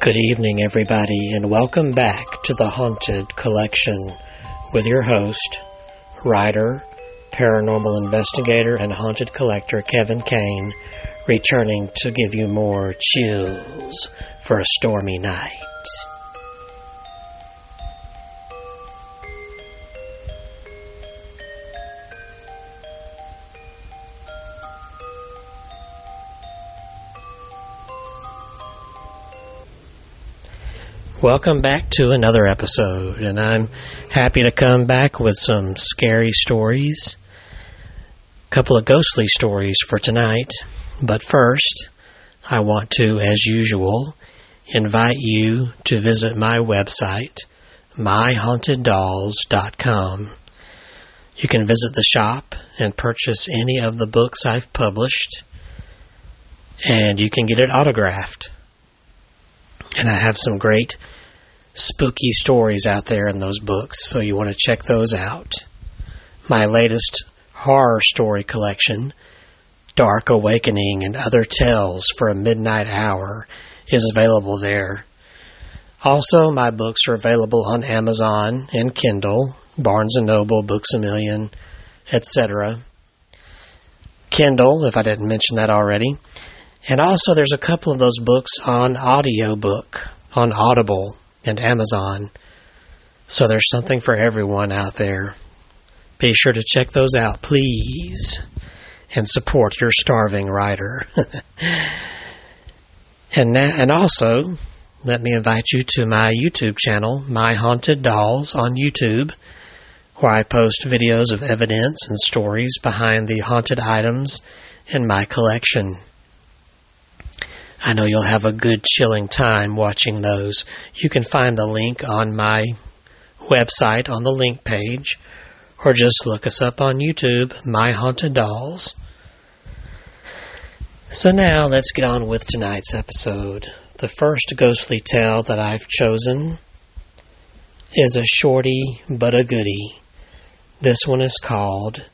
Good evening, everybody, and welcome back to the Haunted Collection with your host, writer, paranormal investigator, and haunted collector Kevin Kane, returning to give you more chills for a stormy night. Welcome back to another episode, and I'm happy to come back with some scary stories, a couple of ghostly stories for tonight. But first, I want to, as usual, invite you to visit my website, myhaunteddolls.com. You can visit the shop and purchase any of the books I've published, and you can get it autographed. And I have some great spooky stories out there in those books, so you want to check those out. My latest horror story collection, Dark Awakening and Other Tales for a Midnight Hour, is available there. Also, my books are available on Amazon and Kindle, Barnes & Noble, Books A Million, etc. Kindle, if I didn't mention that already. And also, there's a couple of those books on audiobook on Audible and Amazon. So there's something for everyone out there. Be sure to check those out, please, and support your starving writer. and na- and also, let me invite you to my YouTube channel, My Haunted Dolls, on YouTube, where I post videos of evidence and stories behind the haunted items in my collection. I know you'll have a good chilling time watching those. You can find the link on my website on the link page, or just look us up on YouTube, My Haunted Dolls. So now let's get on with tonight's episode. The first ghostly tale that I've chosen is a shorty but a goody. This one is called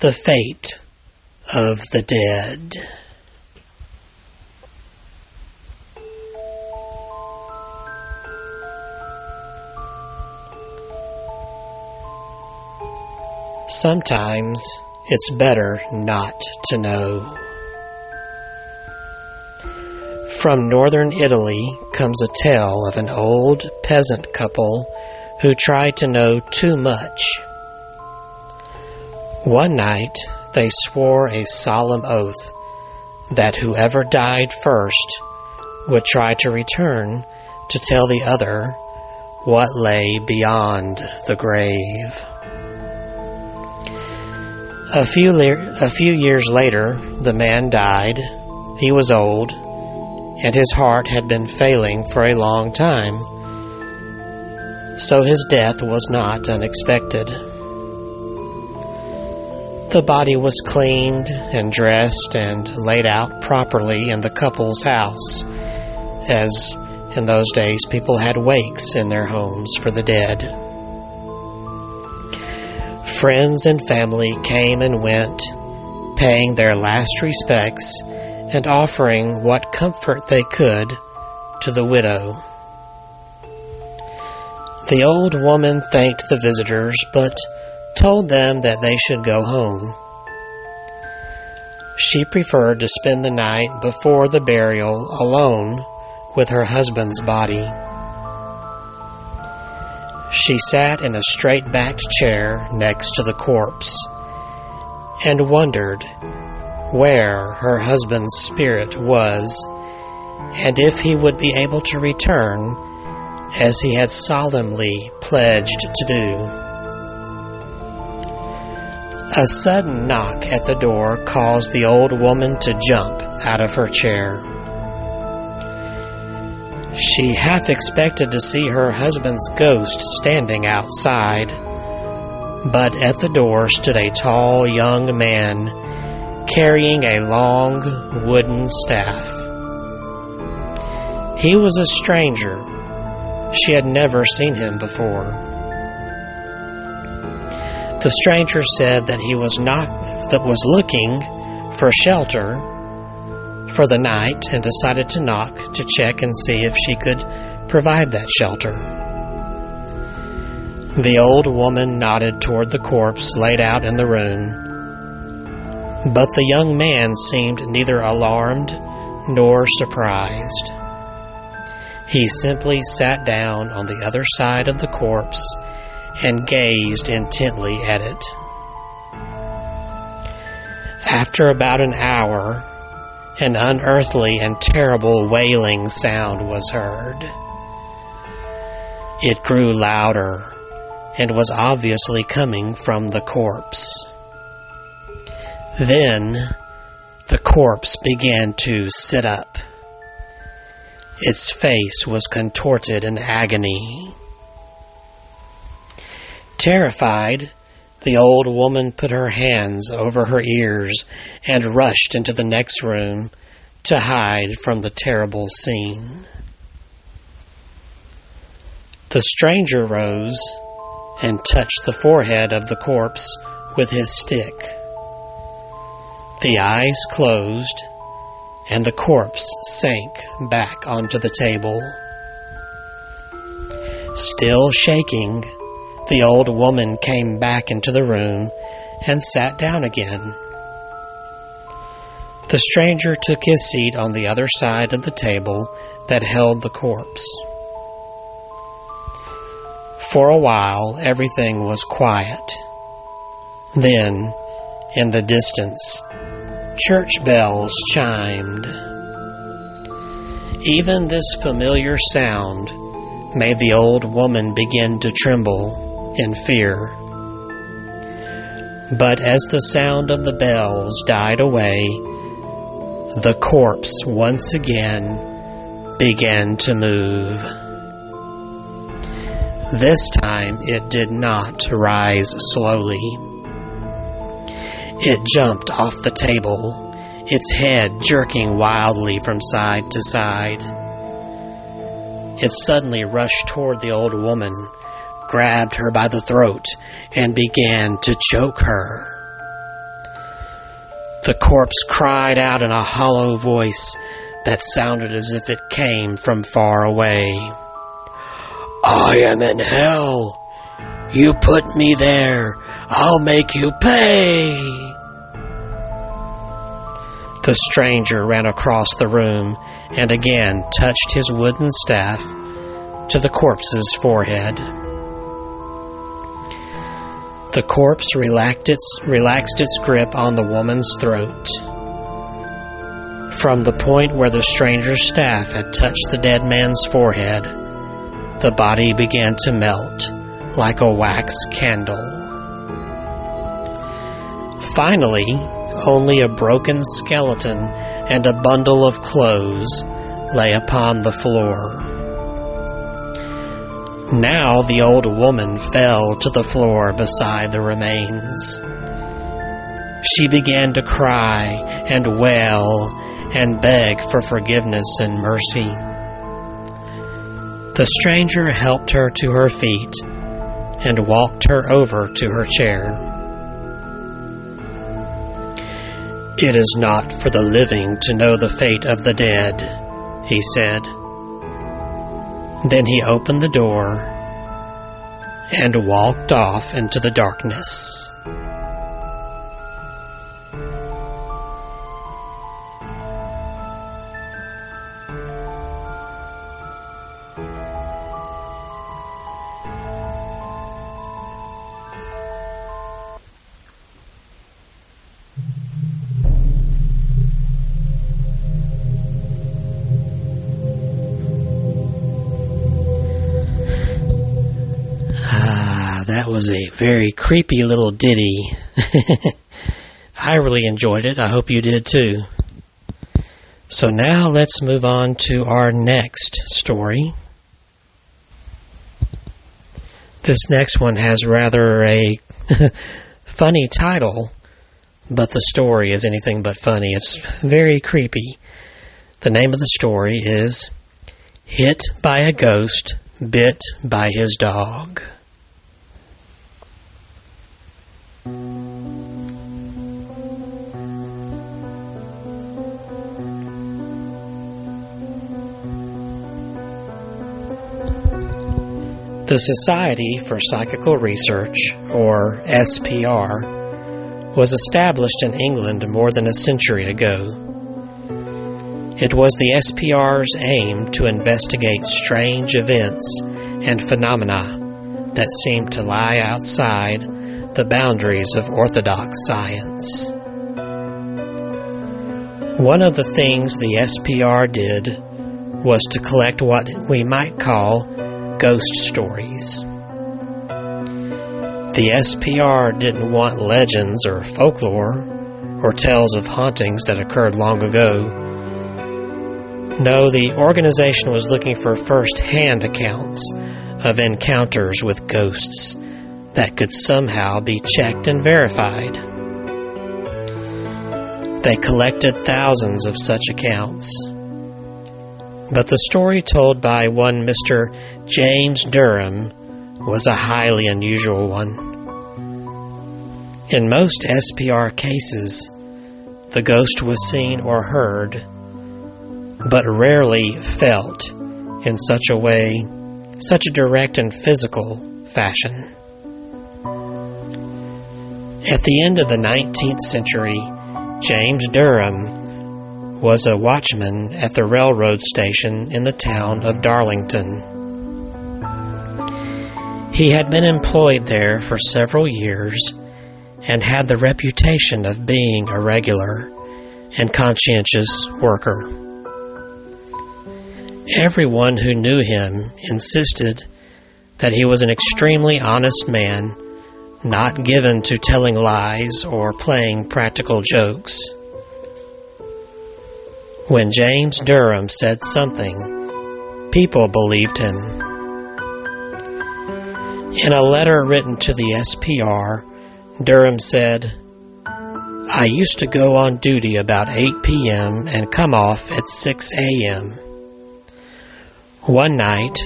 The Fate of the Dead. Sometimes it's better not to know. From northern Italy comes a tale of an old peasant couple who tried to know too much. One night they swore a solemn oath that whoever died first would try to return to tell the other what lay beyond the grave. A few, le- a few years later, the man died. He was old, and his heart had been failing for a long time. So his death was not unexpected. The body was cleaned and dressed and laid out properly in the couple's house, as in those days people had wakes in their homes for the dead. Friends and family came and went, paying their last respects and offering what comfort they could to the widow. The old woman thanked the visitors, but told them that they should go home. She preferred to spend the night before the burial alone with her husband's body. She sat in a straight backed chair next to the corpse and wondered where her husband's spirit was and if he would be able to return as he had solemnly pledged to do. A sudden knock at the door caused the old woman to jump out of her chair. She half expected to see her husband's ghost standing outside, but at the door stood a tall young man carrying a long wooden staff. He was a stranger. She had never seen him before. The stranger said that he was not that was looking for shelter, for the night and decided to knock to check and see if she could provide that shelter. The old woman nodded toward the corpse laid out in the room, but the young man seemed neither alarmed nor surprised. He simply sat down on the other side of the corpse and gazed intently at it. After about an hour, an unearthly and terrible wailing sound was heard. It grew louder and was obviously coming from the corpse. Then the corpse began to sit up. Its face was contorted in agony. Terrified, the old woman put her hands over her ears and rushed into the next room to hide from the terrible scene. The stranger rose and touched the forehead of the corpse with his stick. The eyes closed and the corpse sank back onto the table. Still shaking, the old woman came back into the room and sat down again. The stranger took his seat on the other side of the table that held the corpse. For a while, everything was quiet. Then, in the distance, church bells chimed. Even this familiar sound made the old woman begin to tremble in fear. But as the sound of the bells died away, the corpse once again began to move. This time it did not rise slowly. It jumped off the table, its head jerking wildly from side to side. It suddenly rushed toward the old woman, grabbed her by the throat, and began to choke her. The corpse cried out in a hollow voice that sounded as if it came from far away. I am in hell. You put me there. I'll make you pay. The stranger ran across the room and again touched his wooden staff to the corpse's forehead. The corpse relaxed its, relaxed its grip on the woman's throat. From the point where the stranger's staff had touched the dead man's forehead, the body began to melt like a wax candle. Finally, only a broken skeleton and a bundle of clothes lay upon the floor. Now the old woman fell to the floor beside the remains. She began to cry and wail and beg for forgiveness and mercy. The stranger helped her to her feet and walked her over to her chair. It is not for the living to know the fate of the dead, he said. Then he opened the door and walked off into the darkness. Very creepy little ditty. I really enjoyed it. I hope you did too. So now let's move on to our next story. This next one has rather a funny title, but the story is anything but funny. It's very creepy. The name of the story is Hit by a Ghost, Bit by His Dog. The Society for Psychical Research, or SPR, was established in England more than a century ago. It was the SPR's aim to investigate strange events and phenomena that seemed to lie outside the boundaries of orthodox science. One of the things the SPR did was to collect what we might call ghost stories. The SPR didn't want legends or folklore or tales of hauntings that occurred long ago. No, the organization was looking for first hand accounts of encounters with ghosts that could somehow be checked and verified. They collected thousands of such accounts. But the story told by one Mr. James Durham was a highly unusual one. In most SPR cases, the ghost was seen or heard, but rarely felt in such a way, such a direct and physical fashion. At the end of the 19th century, James Durham was a watchman at the railroad station in the town of Darlington. He had been employed there for several years and had the reputation of being a regular and conscientious worker. Everyone who knew him insisted that he was an extremely honest man, not given to telling lies or playing practical jokes. When James Durham said something, people believed him. In a letter written to the SPR, Durham said, I used to go on duty about 8 p.m. and come off at 6 a.m. One night,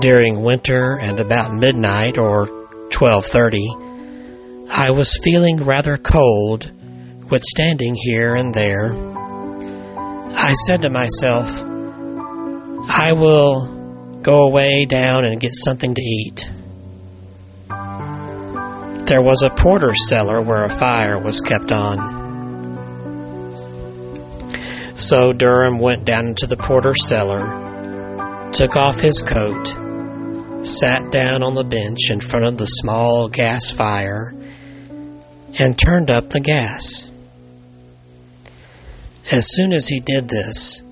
during winter and about midnight or 12:30, I was feeling rather cold with standing here and there. I said to myself, I will go away down and get something to eat. There was a porter's cellar where a fire was kept on. So Durham went down into the porter's cellar, took off his coat, sat down on the bench in front of the small gas fire, and turned up the gas. As soon as he did this,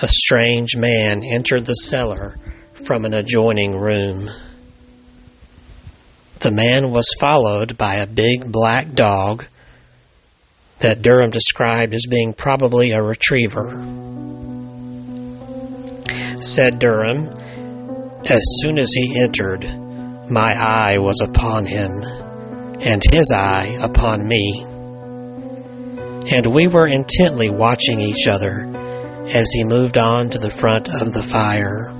a strange man entered the cellar from an adjoining room. The man was followed by a big black dog that Durham described as being probably a retriever. Said Durham, as soon as he entered, my eye was upon him, and his eye upon me. And we were intently watching each other as he moved on to the front of the fire.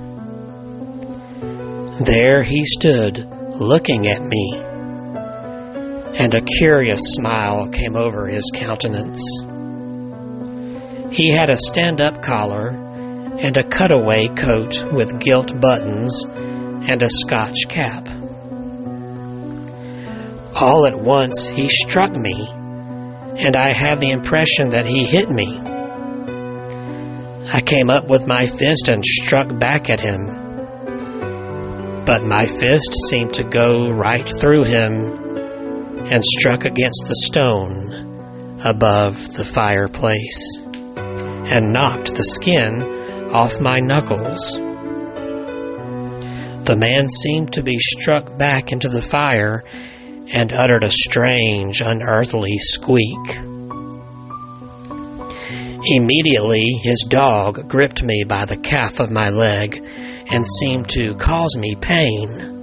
There he stood looking at me, and a curious smile came over his countenance. He had a stand up collar and a cutaway coat with gilt buttons and a Scotch cap. All at once he struck me, and I had the impression that he hit me. I came up with my fist and struck back at him but my fist seemed to go right through him and struck against the stone above the fireplace and knocked the skin off my knuckles. The man seemed to be struck back into the fire and uttered a strange, unearthly squeak. Immediately, his dog gripped me by the calf of my leg and seemed to cause me pain.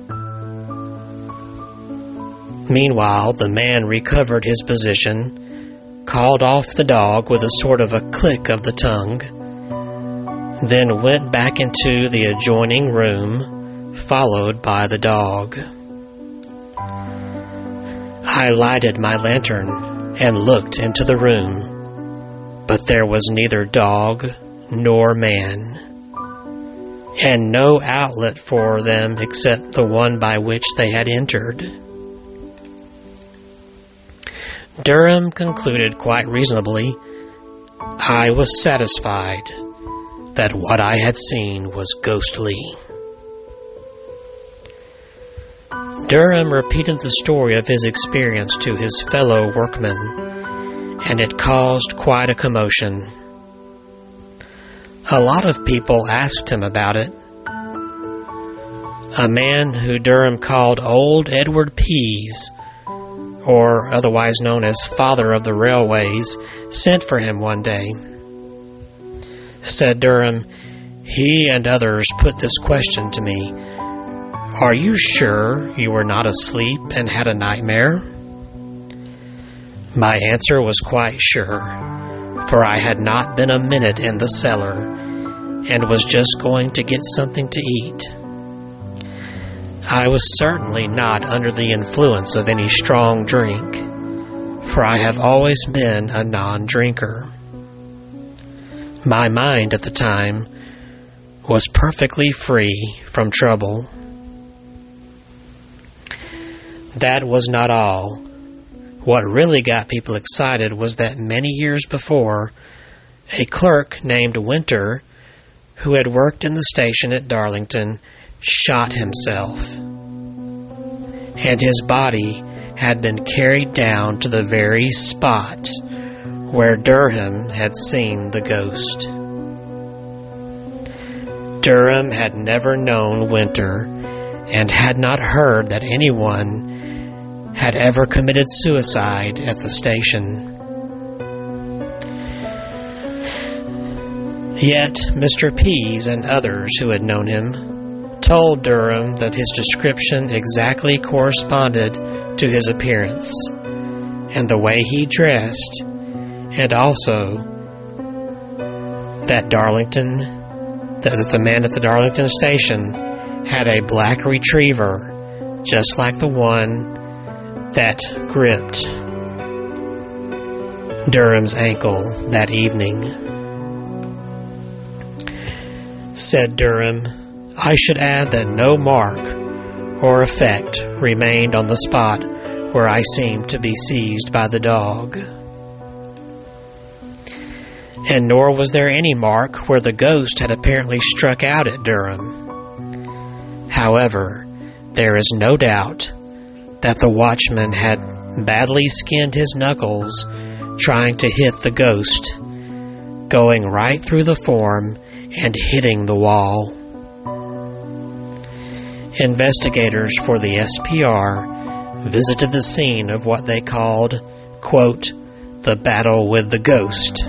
Meanwhile, the man recovered his position, called off the dog with a sort of a click of the tongue, then went back into the adjoining room, followed by the dog. I lighted my lantern and looked into the room, but there was neither dog nor man. And no outlet for them except the one by which they had entered. Durham concluded quite reasonably I was satisfied that what I had seen was ghostly. Durham repeated the story of his experience to his fellow workmen, and it caused quite a commotion. A lot of people asked him about it. A man who Durham called Old Edward Pease, or otherwise known as Father of the Railways, sent for him one day. Said Durham, he and others put this question to me Are you sure you were not asleep and had a nightmare? My answer was quite sure, for I had not been a minute in the cellar and was just going to get something to eat. I was certainly not under the influence of any strong drink, for I have always been a non drinker. My mind at the time was perfectly free from trouble. That was not all. What really got people excited was that many years before, a clerk named Winter, who had worked in the station at Darlington, shot himself. And his body had been carried down to the very spot where Durham had seen the ghost. Durham had never known Winter and had not heard that anyone had ever committed suicide at the station. Yet Mr. Pease and others who had known him told Durham that his description exactly corresponded to his appearance and the way he dressed, and also that Darlington, that the man at the Darlington station had a black retriever just like the one that gripped Durham's ankle that evening. Said Durham, I should add that no mark or effect remained on the spot where I seemed to be seized by the dog. And nor was there any mark where the ghost had apparently struck out at Durham. However, there is no doubt that the watchman had badly skinned his knuckles trying to hit the ghost, going right through the form and hitting the wall. Investigators for the SPR visited the scene of what they called, quote, the battle with the ghost.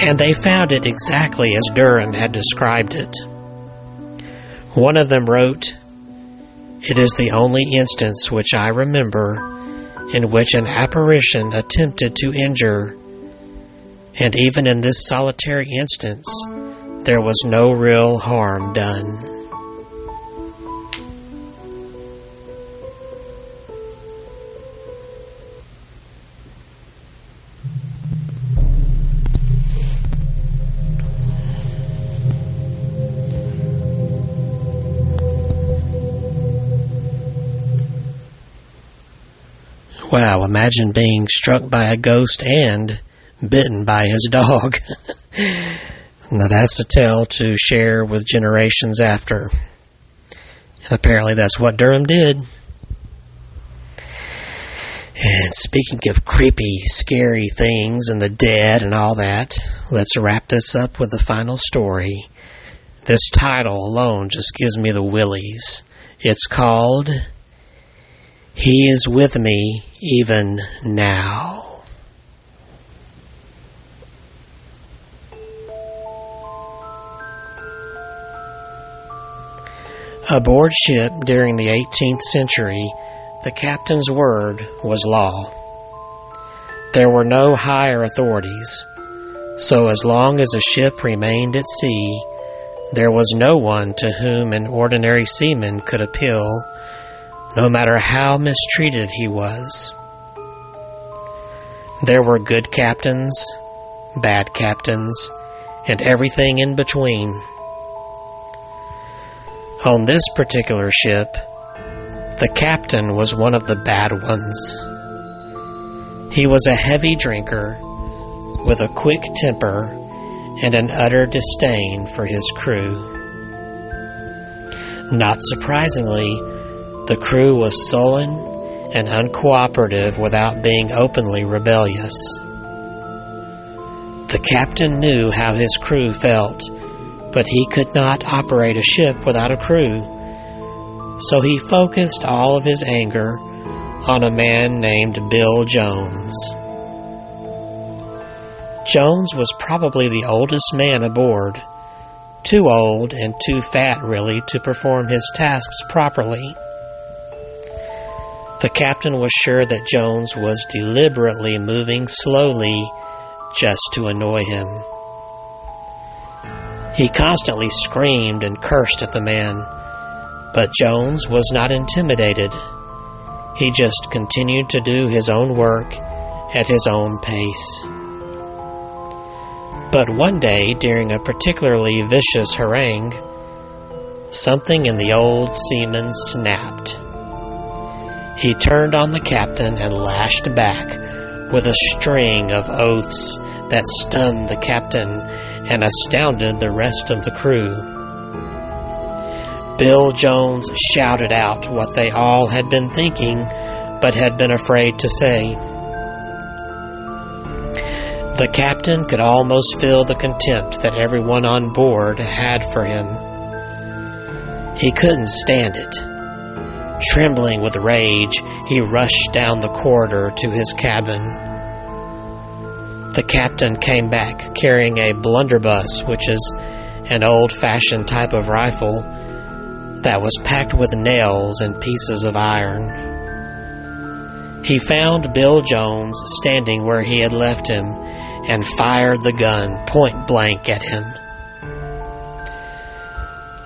And they found it exactly as Durham had described it. One of them wrote, It is the only instance which I remember in which an apparition attempted to injure and even in this solitary instance, there was no real harm done. Wow, imagine being struck by a ghost and bitten by his dog. now that's a tale to share with generations after. And apparently that's what Durham did. And speaking of creepy, scary things and the dead and all that, let's wrap this up with the final story. This title alone just gives me the willies. It's called He is With Me Even Now. Aboard ship during the 18th century, the captain's word was law. There were no higher authorities, so as long as a ship remained at sea, there was no one to whom an ordinary seaman could appeal, no matter how mistreated he was. There were good captains, bad captains, and everything in between. On this particular ship, the captain was one of the bad ones. He was a heavy drinker with a quick temper and an utter disdain for his crew. Not surprisingly, the crew was sullen and uncooperative without being openly rebellious. The captain knew how his crew felt, but he could not operate a ship without a crew. So he focused all of his anger on a man named Bill Jones. Jones was probably the oldest man aboard, too old and too fat, really, to perform his tasks properly. The captain was sure that Jones was deliberately moving slowly just to annoy him. He constantly screamed and cursed at the man, but Jones was not intimidated. He just continued to do his own work at his own pace. But one day, during a particularly vicious harangue, something in the old seaman snapped. He turned on the captain and lashed back with a string of oaths that stunned the captain and astounded the rest of the crew. Bill Jones shouted out what they all had been thinking but had been afraid to say. The captain could almost feel the contempt that everyone on board had for him. He couldn't stand it. Trembling with rage, he rushed down the corridor to his cabin. The captain came back carrying a blunderbuss, which is an old fashioned type of rifle that was packed with nails and pieces of iron. He found Bill Jones standing where he had left him and fired the gun point blank at him.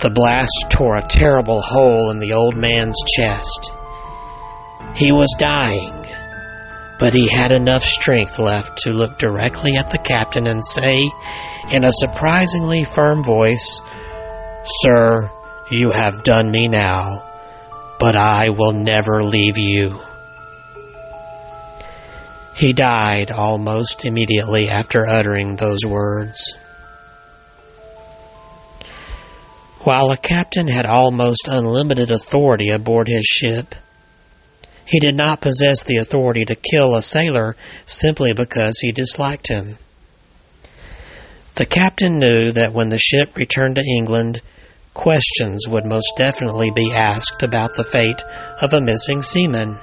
The blast tore a terrible hole in the old man's chest. He was dying, but he had enough strength left to look directly at the captain and say, in a surprisingly firm voice, Sir, you have done me now, but I will never leave you. He died almost immediately after uttering those words. While a captain had almost unlimited authority aboard his ship, he did not possess the authority to kill a sailor simply because he disliked him. The captain knew that when the ship returned to England, questions would most definitely be asked about the fate of a missing seaman.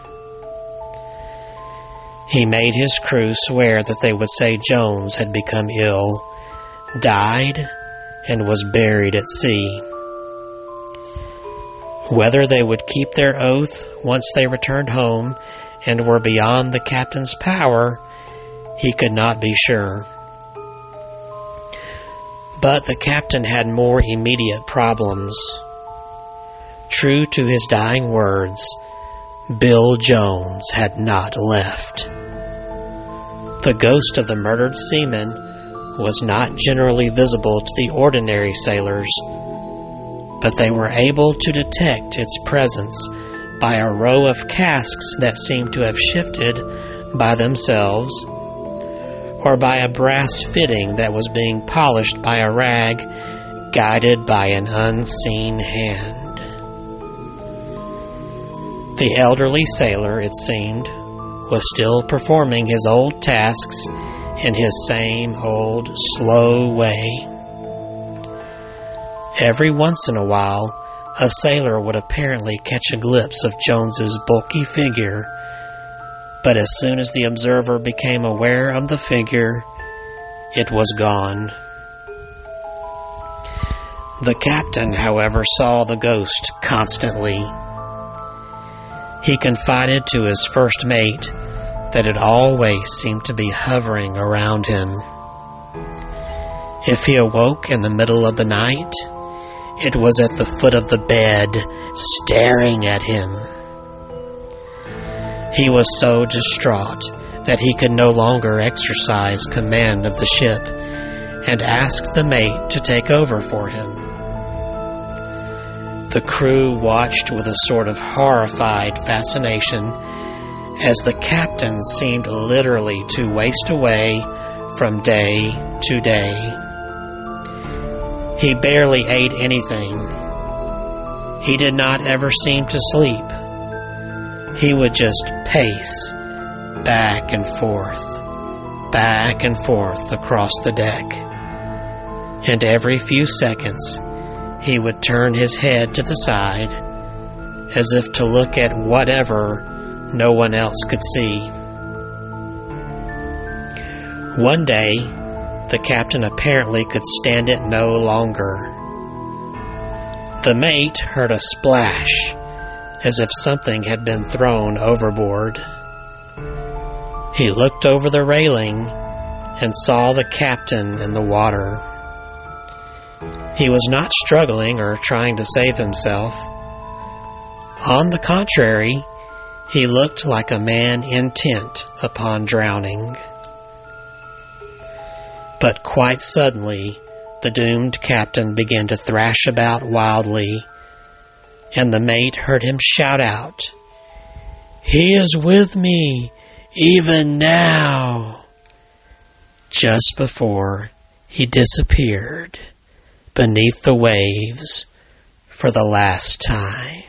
He made his crew swear that they would say Jones had become ill, died, and was buried at sea. Whether they would keep their oath once they returned home and were beyond the captain's power, he could not be sure. But the captain had more immediate problems. True to his dying words, Bill Jones had not left. The ghost of the murdered seaman was not generally visible to the ordinary sailors, but they were able to detect its presence by a row of casks that seemed to have shifted by themselves, or by a brass fitting that was being polished by a rag guided by an unseen hand. The elderly sailor, it seemed, was still performing his old tasks in his same old slow way. Every once in a while, a sailor would apparently catch a glimpse of Jones's bulky figure, but as soon as the observer became aware of the figure, it was gone. The captain, however, saw the ghost constantly. He confided to his first mate that it always seemed to be hovering around him. If he awoke in the middle of the night, it was at the foot of the bed, staring at him. He was so distraught that he could no longer exercise command of the ship and asked the mate to take over for him. The crew watched with a sort of horrified fascination as the captain seemed literally to waste away from day to day. He barely ate anything. He did not ever seem to sleep. He would just pace back and forth, back and forth across the deck. And every few seconds, he would turn his head to the side as if to look at whatever no one else could see. One day, the captain apparently could stand it no longer. The mate heard a splash as if something had been thrown overboard. He looked over the railing and saw the captain in the water. He was not struggling or trying to save himself. On the contrary, he looked like a man intent upon drowning. But quite suddenly, the doomed captain began to thrash about wildly, and the mate heard him shout out, He is with me, even now! Just before he disappeared beneath the waves for the last time.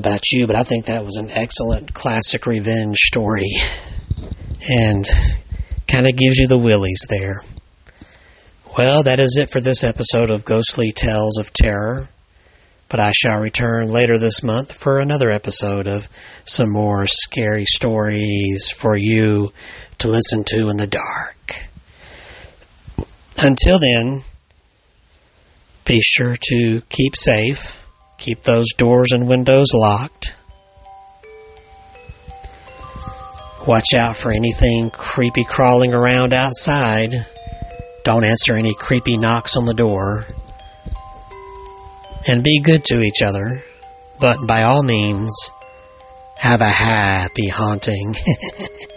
About you, but I think that was an excellent classic revenge story. And kind of gives you the willies there. Well, that is it for this episode of Ghostly Tales of Terror. But I shall return later this month for another episode of some more scary stories for you to listen to in the dark. Until then, be sure to keep safe Keep those doors and windows locked. Watch out for anything creepy crawling around outside. Don't answer any creepy knocks on the door. And be good to each other, but by all means, have a happy haunting.